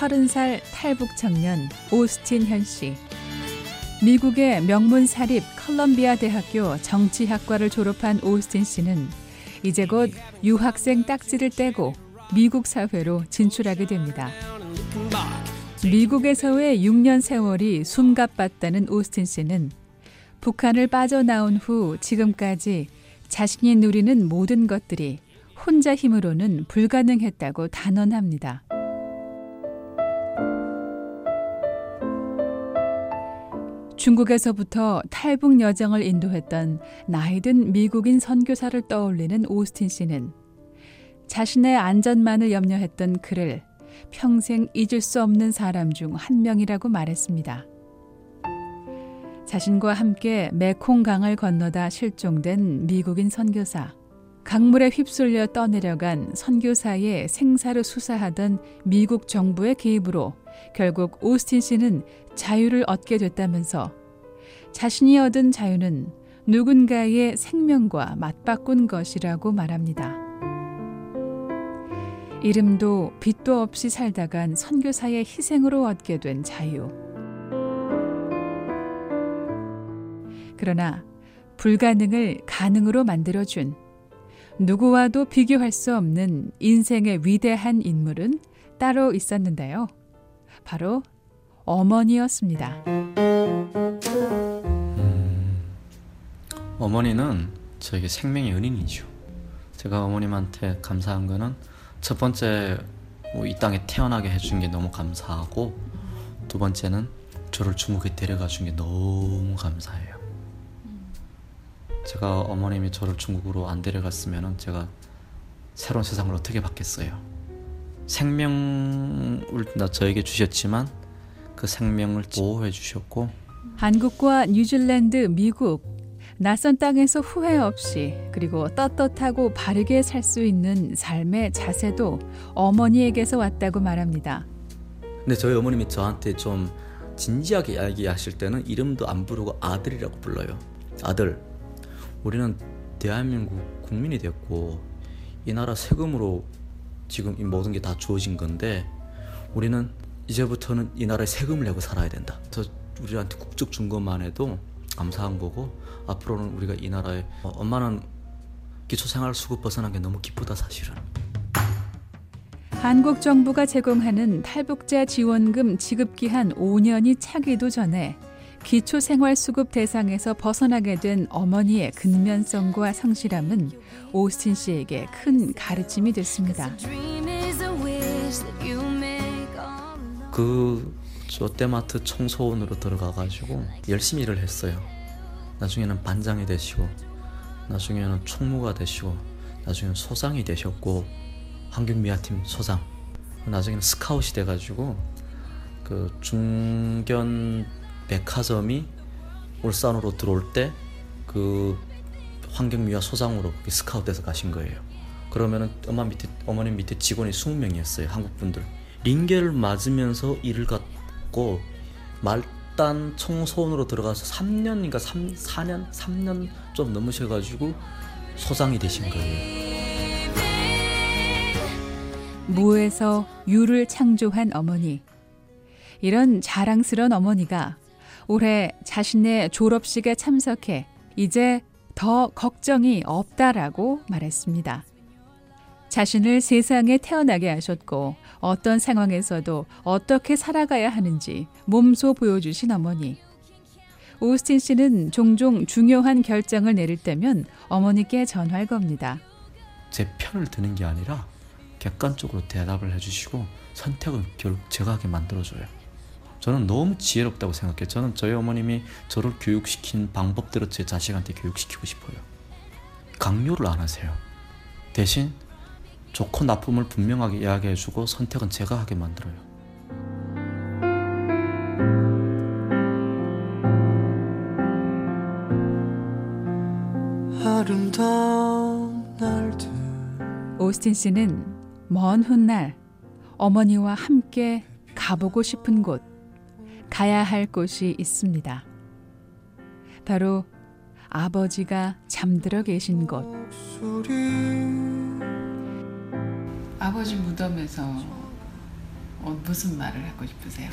30살 탈북 청년 오스틴 현씨. 미국의 명문 사립 컬럼비아 대학교 정치학과를 졸업한 오스틴 씨는 이제 곧 유학생 딱지를 떼고 미국 사회로 진출하게 됩니다. 미국에서의 6년 세월이 숨가빴다는 오스틴 씨는 북한을 빠져나온 후 지금까지 자신이 누리는 모든 것들이 혼자 힘으로는 불가능했다고 단언합니다. 중국에서부터 탈북 여정을 인도했던 나이든 미국인 선교사를 떠올리는 오스틴 씨는 자신의 안전만을 염려했던 그를 평생 잊을 수 없는 사람 중 한 명이라고 말했습니다. 자신과 함께 메콩강을 건너다 실종된 미국인 선교사, 강물에 휩쓸려 떠내려간 선교사의 생사를 수사하던 미국 정부의 개입으로 결국 오스틴 씨는 자유를 얻게 됐다면서 자신이 얻은 자유는 누군가의 생명과 맞바꾼 것이라고 말합니다. 이름도 빛도 없이 살다간 선교사의 희생으로 얻게 된 자유. 그러나 불가능을 가능으로 만들어준 누구와도 비교할 수 없는 인생의 위대한 인물은 따로 있었는데요. 바로 어머니였습니다. 어머니는 저에게 생명의 은인이죠. 제가 어머님한테 감사한 거는 첫 번째 뭐 이 땅에 태어나게 해준 게 너무 감사하고 두 번째는 저를 중국에 데려가 준 게 너무 감사해요. 제가 어머님이 저를 중국으로 안 데려갔으면 제가 새로운 세상을 어떻게 봤겠어요. 생명을 나 저에게 주셨지만 그 생명을 보호해 주셨고 한국과 뉴질랜드, 미국 낯선 땅에서 후회 없이 그리고 떳떳하고 바르게 살 수 있는 삶의 자세도 어머니에게서 왔다고 말합니다. 근데 저희 어머님이 저한테 좀 진지하게 이야기하실 때는 이름도 안 부르고 아들이라고 불러요. 아들. 우리는 대한민국 국민이 됐고 이 나라 세금으로 지금 이 모든 게 다 주어진 건데 우리는 이제부터는 이 나라에 세금을 내고 살아야 된다. 저 우리한테 국적 준 것만 해도 감사한 거고 앞으로는 우리가 이 나라에 어, 엄마는 기초생활 수급 벗어난 게 너무 기쁘다 사실은. 한국 정부가 제공하는 탈북자 지원금 지급 기한 5년이 차기도 전에 기초생활수급 대상에서 벗어나게 된 어머니의 근면성과 성실함은 오스틴 씨에게 큰 가르침이 됐습니다. 그 롯데마트 청소원으로 들어가가지고 열심히 일을 했어요. 나중에는 반장이 되시고, 나중에는 총무가 되시고, 나중에는 소장이 되셨고, 환경미화팀 소장, 나중에는 스카웃이 돼가지고, 그 중견 백화점이 울산으로 들어올 때 그 환경미화 소장으로 스카웃돼서 가신 거예요. 그러면은 엄마 밑에 어머님 밑에 직원이 20명이었어요. 한국 분들. 링겔 맞으면서 일을 갖 받고 말단 청소원으로 들어가서 3년인가 3, 4년? 3년 좀 넘으셔가지고 소장이 되신 거예요. 무에서 유를 창조한 어머니. 이런 자랑스런 어머니가 올해 자신의 졸업식에 참석해 이제 더 걱정이 없다라고 말했습니다. 자신을 세상에 태어나게 하셨고 어떤 상황에서도 어떻게 살아가야 하는지 몸소 보여주신 어머니. 오스틴 씨는 종종 중요한 결정을 내릴 때면 어머니께 전화할 겁니다. 제 편을 드는 게 아니라 객관적으로 대답을 해주시고 선택은 결국 제가 하게 만들어줘요. 저는 너무 지혜롭다고 생각해요. 저는 저희 어머님이 저를 교육시킨 방법대로 제 자식한테 교육시키고 싶어요. 강요를 안 하세요. 대신 좋고 나쁨을 분명하게 이야기해주고 선택은 제가 하게 만들어요. 오스틴 씨는 먼 훗날 어머니와 함께 가보고 싶은 곳, 가야 할 곳이 있습니다. 바로 아버지가 잠들어 계신 곳. 아버지 무덤에서 어, 무슨 말을 하고 싶으세요?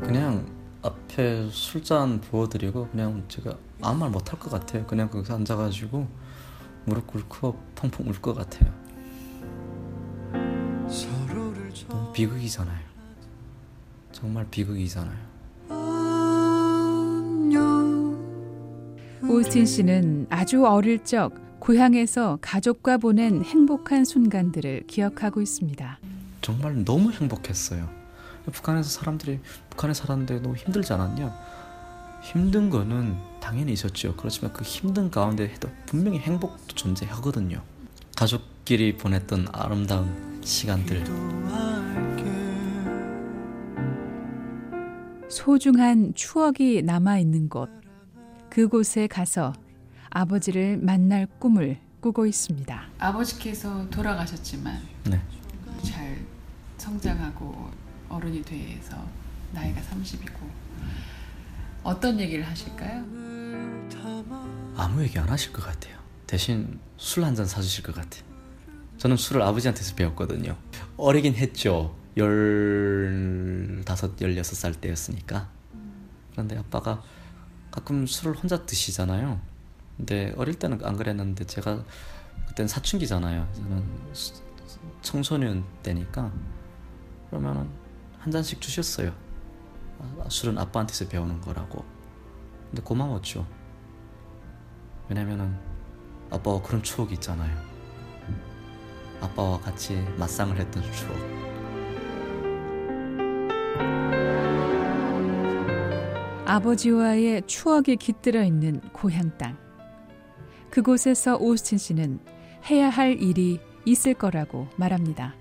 그냥 앞에 술잔 부어드리고 그냥 제가 아무 말 못할 것 같아요. 그냥 거기서 앉아가지고 무릎 꿇고 펑펑 울 것 같아요. 비극이잖아요. 정말 비극이잖아요. 오스틴 씨는 아주 어릴 적 고향에서 가족과 보낸 행복한 순간들을 기억하고 있습니다. 정말 너무 행복했어요. 북한에서 사람들이 북한에 살았는데 너무 힘들지 않았냐? 힘든 거는 당연히 있었죠. 그렇지만 그 힘든 가운데 분명히 행복도 존재하거든요. 가족끼리 보냈던 아름다운 시간들. 소중한 추억이 남아 있는 곳. 그곳에 가서 아버지를 만날 꿈을 꾸고 있습니다. 아버지께서 돌아가셨지만 네. 잘 성장하고 어른이 돼서 나이가 30이고 어떤 얘기를 하실까요? 아무 얘기 안 하실 것 같아요. 대신 술 한 잔 사주실 것 같아요. 저는 술을 아버지한테서 배웠거든요. 어리긴 했죠. 15, 16살 때였으니까. 그런데 아빠가 가끔 술을 혼자 드시잖아요. 근데 어릴 때는 안 그랬는데 제가 그땐 사춘기잖아요. 저는 수- 청소년 때니까 그러면은 한 잔씩 주셨어요. 아, 술은 아빠한테서 배우는 거라고. 근데 고마웠죠. 왜냐면은 아빠와 그런 추억이 있잖아요. 아빠와 같이 맞상을 했던 추억. 아버지와의 추억이 깃들어 있는 고향 땅. 그곳에서 오스틴 씨는 해야 할 일이 있을 거라고 말합니다.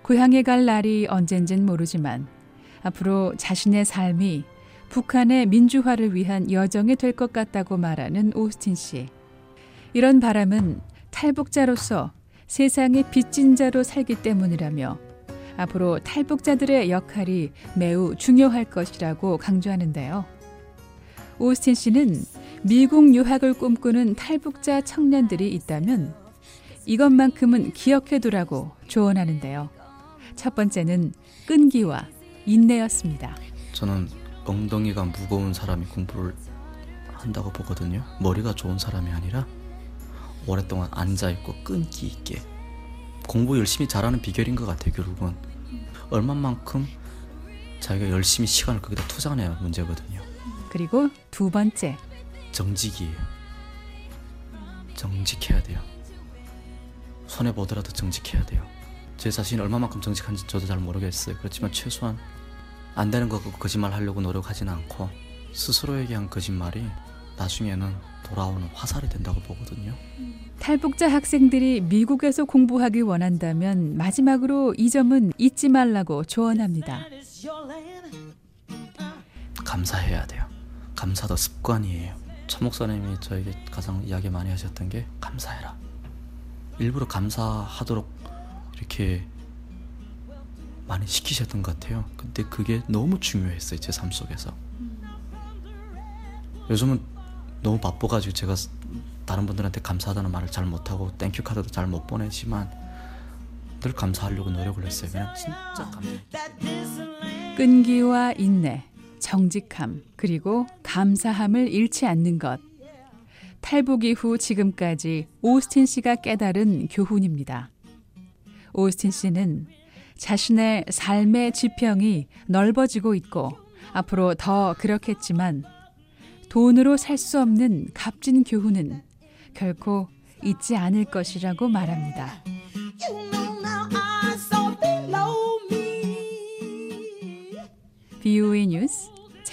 고향에 갈 날이 언젠진 모르지만 앞으로 자신의 삶이 북한의 민주화를 위한 여정이 될 것 같다고 말하는 오스틴 씨. 이런 바람은 탈북자로서 세상의 빚진 자로 살기 때문이라며 앞으로 탈북자들의 역할이 매우 중요할 것이라고 강조하는데요. 오스틴 씨는 미국 유학을 꿈꾸는 탈북자 청년들이 있다면 이것만큼은 기억해두라고 조언하는데요. 첫 번째는 끈기와 인내였습니다. 저는 엉덩이가 무거운 사람이 공부를 한다고 보거든요. 머리가 좋은 사람이 아니라 오랫동안 앉아 있고 끈기 있게 공부 열심히 잘하는 비결인 것 같아요. 결국은 얼마만큼 자기가 열심히 시간을 거기다 투자하냐 문제거든요. 그리고 두 번째, 정직이에요. 정직해야 돼요. 손해 보더라도 정직해야 돼요. 제 자신이 얼마만큼 정직한지 저도 잘 모르겠어요. 그렇지만 최소한 안 되는 거 거짓말 하려고 노력하지는 않고 스스로에게 한 거짓말이 나중에는 돌아오는 화살이 된다고 보거든요. 탈북자 학생들이 미국에서 공부하기 원한다면 마지막으로 이 점은 잊지 말라고 조언합니다. 감사해야 돼요. 감사도 습관이에요. 천 목사님이 저에게 가장 이야기 많이 하셨던 게 감사해라. 일부러 감사하도록 이렇게 많이 시키셨던 것 같아요. 근데 그게 너무 중요했어요. 제 삶 속에서. 요즘은 너무 바빠가지고 제가 다른 분들한테 감사하다는 말을 잘 못하고 thank you card도 잘 못 보내지만 늘 감사하려고 노력을 했어요. 그냥 진짜 감사. 끈기와 인내, 정직함, 그리고 감사함을 잃지 않는 것. 탈북 이후 지금까지 오스틴 씨가 깨달은 교훈입니다. 오스틴 씨는 자신의 삶의 지평이 넓어지고 있고 앞으로 더 그렇겠지만 돈으로 살 수 없는 값진 교훈은 결코 잊지 않을 것이라고 말합니다. BOA 뉴스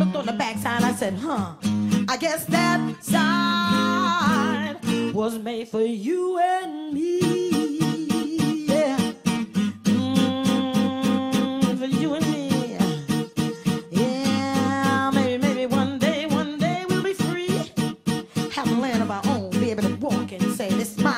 looked on the backside. I said, huh, I guess that sign was made for you and me. Yeah. Mm, for you and me. Yeah, maybe, maybe one day, one day we'll be free. Have a land of our own, be able to walk and say, this is my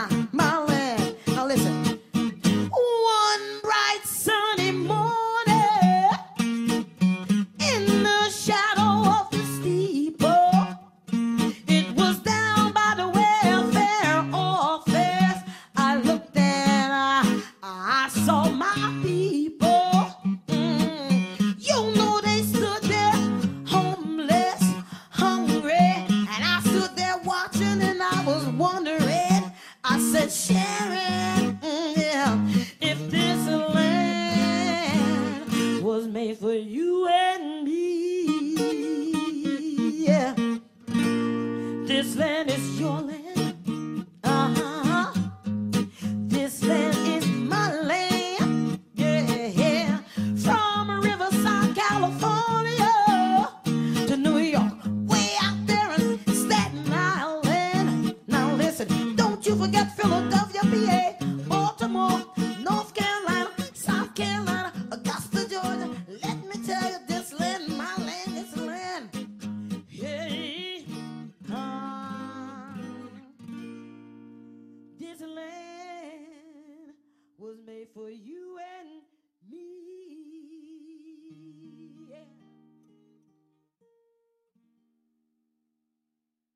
your land.